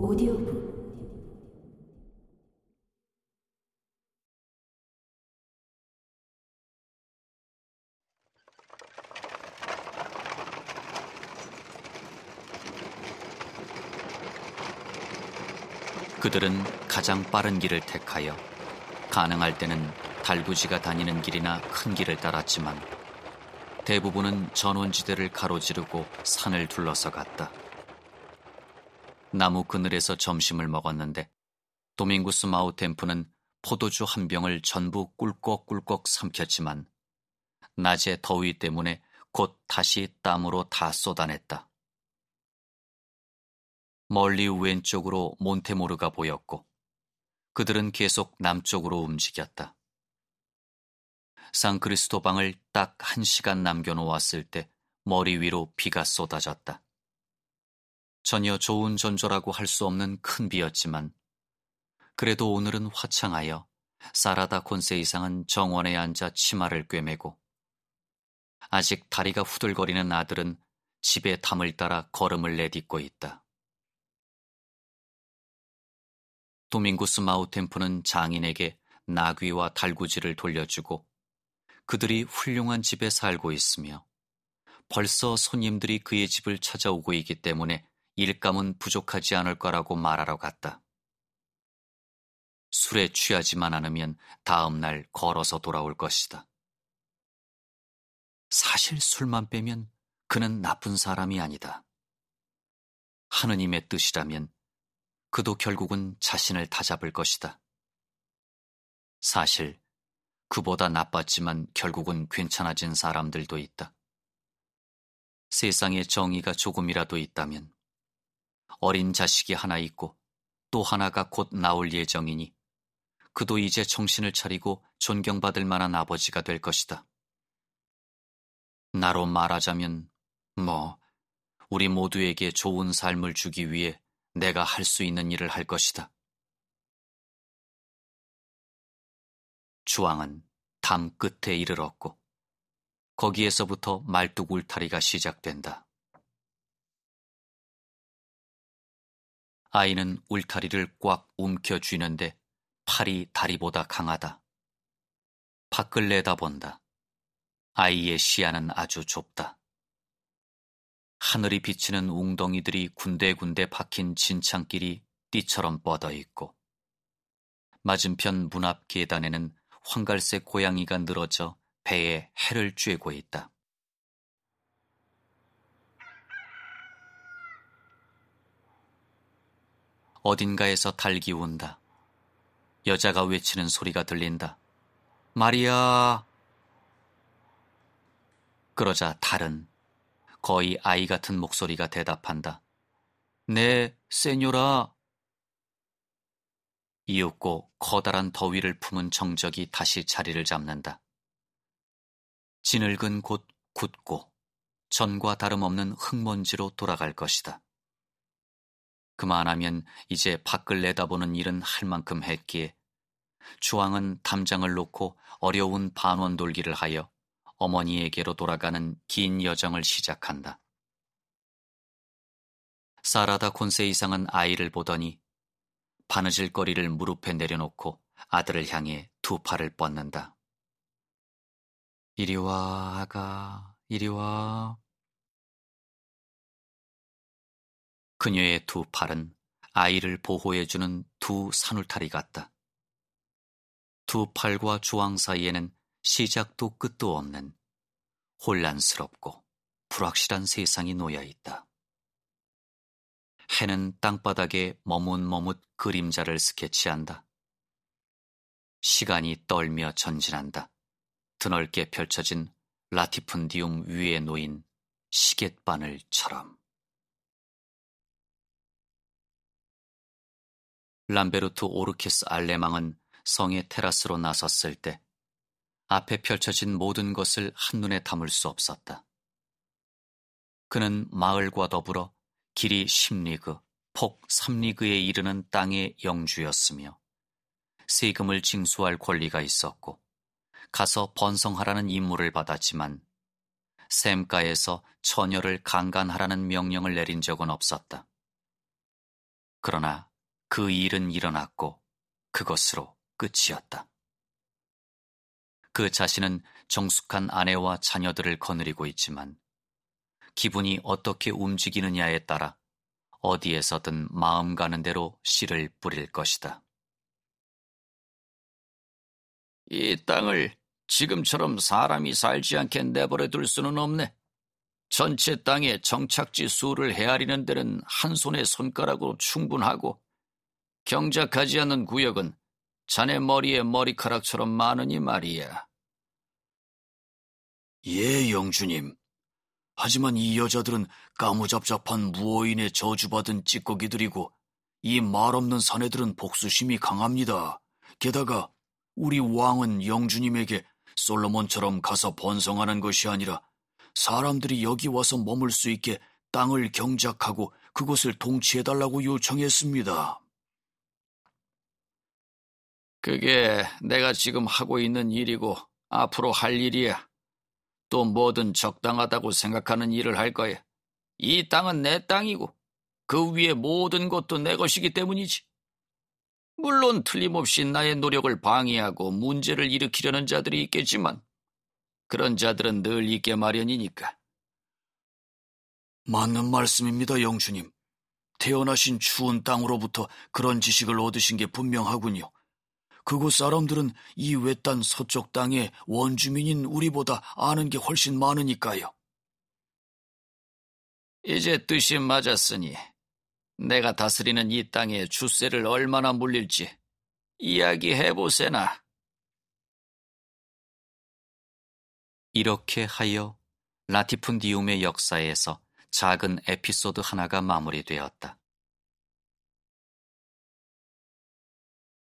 오디오북 그들은 가장 빠른 길을 택하여 가능할 때는 달구지가 다니는 길이나 큰 길을 따랐지만 대부분은 전원지대를 가로지르고 산을 둘러서 갔다. 나무 그늘에서 점심을 먹었는데 도밍구스 마우템프는 포도주 한 병을 전부 꿀꺽꿀꺽 삼켰지만 낮의 더위 때문에 곧 다시 땀으로 다 쏟아냈다. 멀리 왼쪽으로 몬테모르가 보였고 그들은 계속 남쪽으로 움직였다. 상크리스토방을 딱 한 시간 남겨놓았을 때 머리 위로 비가 쏟아졌다. 전혀 좋은 전조라고 할 수 없는 큰 비였지만 그래도 오늘은 화창하여 사라다 콘세 이상은 정원에 앉아 치마를 꿰매고 아직 다리가 후들거리는 아들은 집에 담을 따라 걸음을 내딛고 있다. 도밍구스 마우템프는 장인에게 나귀와 달구지를 돌려주고 그들이 훌륭한 집에 살고 있으며 벌써 손님들이 그의 집을 찾아오고 있기 때문에 일감은 부족하지 않을 거라고 말하러 갔다. 술에 취하지만 않으면 다음 날 걸어서 돌아올 것이다. 사실 술만 빼면 그는 나쁜 사람이 아니다. 하느님의 뜻이라면 그도 결국은 자신을 다잡을 것이다. 사실 그보다 나빴지만 결국은 괜찮아진 사람들도 있다. 세상에 정의가 조금이라도 있다면 어린 자식이 하나 있고 또 하나가 곧 나올 예정이니 그도 이제 정신을 차리고 존경받을 만한 아버지가 될 것이다. 나로 말하자면 뭐 우리 모두에게 좋은 삶을 주기 위해 내가 할 수 있는 일을 할 것이다. 주왕은 담 끝에 이르렀고 거기에서부터 말뚝 울타리가 시작된다. 아이는 울타리를 꽉 움켜 쥐는데 팔이 다리보다 강하다. 밖을 내다본다. 아이의 시야는 아주 좁다. 하늘이 비치는 웅덩이들이 군데군데 박힌 진창길이 띠처럼 뻗어 있고 맞은편 문 앞 계단에는 황갈색 고양이가 늘어져 배에 해를 쬐고 있다. 어딘가에서 달기 운다. 여자가 외치는 소리가 들린다. 마리아! 그러자 달은 거의 아이 같은 목소리가 대답한다. 네, 세뇨라. 이윽고 커다란 더위를 품은 정적이 다시 자리를 잡는다. 진흙은 곧 굳고 전과 다름없는 흙먼지로 돌아갈 것이다. 그만하면 이제 밖을 내다보는 일은 할 만큼 했기에 주왕은 담장을 놓고 어려운 반원 돌기를 하여 어머니에게로 돌아가는 긴 여정을 시작한다. 사라다 콘세 이상은 아이를 보더니 바느질거리를 무릎에 내려놓고 아들을 향해 두 팔을 뻗는다. 이리 와, 아가, 이리 와. 그녀의 두 팔은 아이를 보호해주는 두 산울타리 같다. 두 팔과 주황 사이에는 시작도 끝도 없는 혼란스럽고 불확실한 세상이 놓여 있다. 해는 땅바닥에 머뭇머뭇 그림자를 스케치한다. 시간이 떨며 전진한다. 드넓게 펼쳐진 라티푼디움 위에 놓인 시계바늘처럼. 람베르트 오르케스 알레망은 성의 테라스로 나섰을 때 앞에 펼쳐진 모든 것을 한눈에 담을 수 없었다. 그는 마을과 더불어 길이 10리그, 폭 3리그에 이르는 땅의 영주였으며 세금을 징수할 권리가 있었고 가서 번성하라는 임무를 받았지만 샘가에서 처녀를 강간하라는 명령을 내린 적은 없었다. 그러나 그 일은 일어났고 그것으로 끝이었다. 그 자신은 정숙한 아내와 자녀들을 거느리고 있지만 기분이 어떻게 움직이느냐에 따라 어디에서든 마음 가는 대로 씨를 뿌릴 것이다. 이 땅을 지금처럼 사람이 살지 않게 내버려 둘 수는 없네. 전체 땅의 정착지 수를 헤아리는 데는 한 손의 손가락으로 충분하고 경작하지 않는 구역은 자네 머리에 머리카락처럼 많으니 말이야. 예, 영주님. 하지만 이 여자들은 까무잡잡한 무어인의 저주받은 찌꺼기들이고 이 말없는 사내들은 복수심이 강합니다. 게다가 우리 왕은 영주님에게 솔로몬처럼 가서 번성하는 것이 아니라 사람들이 여기 와서 머물 수 있게 땅을 경작하고 그곳을 통치해달라고 요청했습니다. 그게 내가 지금 하고 있는 일이고 앞으로 할 일이야. 또 뭐든 적당하다고 생각하는 일을 할 거야. 이 땅은 내 땅이고 그 위에 모든 것도 내 것이기 때문이지. 물론 틀림없이 나의 노력을 방해하고 문제를 일으키려는 자들이 있겠지만 그런 자들은 늘 있게 마련이니까. 맞는 말씀입니다, 영주님. 태어나신 추운 땅으로부터 그런 지식을 얻으신 게 분명하군요. 그곳 사람들은 이 외딴 서쪽 땅의 원주민인 우리보다 아는 게 훨씬 많으니까요. 이제 뜻이 맞았으니 내가 다스리는 이 땅에 주세를 얼마나 물릴지 이야기해보세나. 이렇게 하여 라티푼디움의 역사에서 작은 에피소드 하나가 마무리되었다.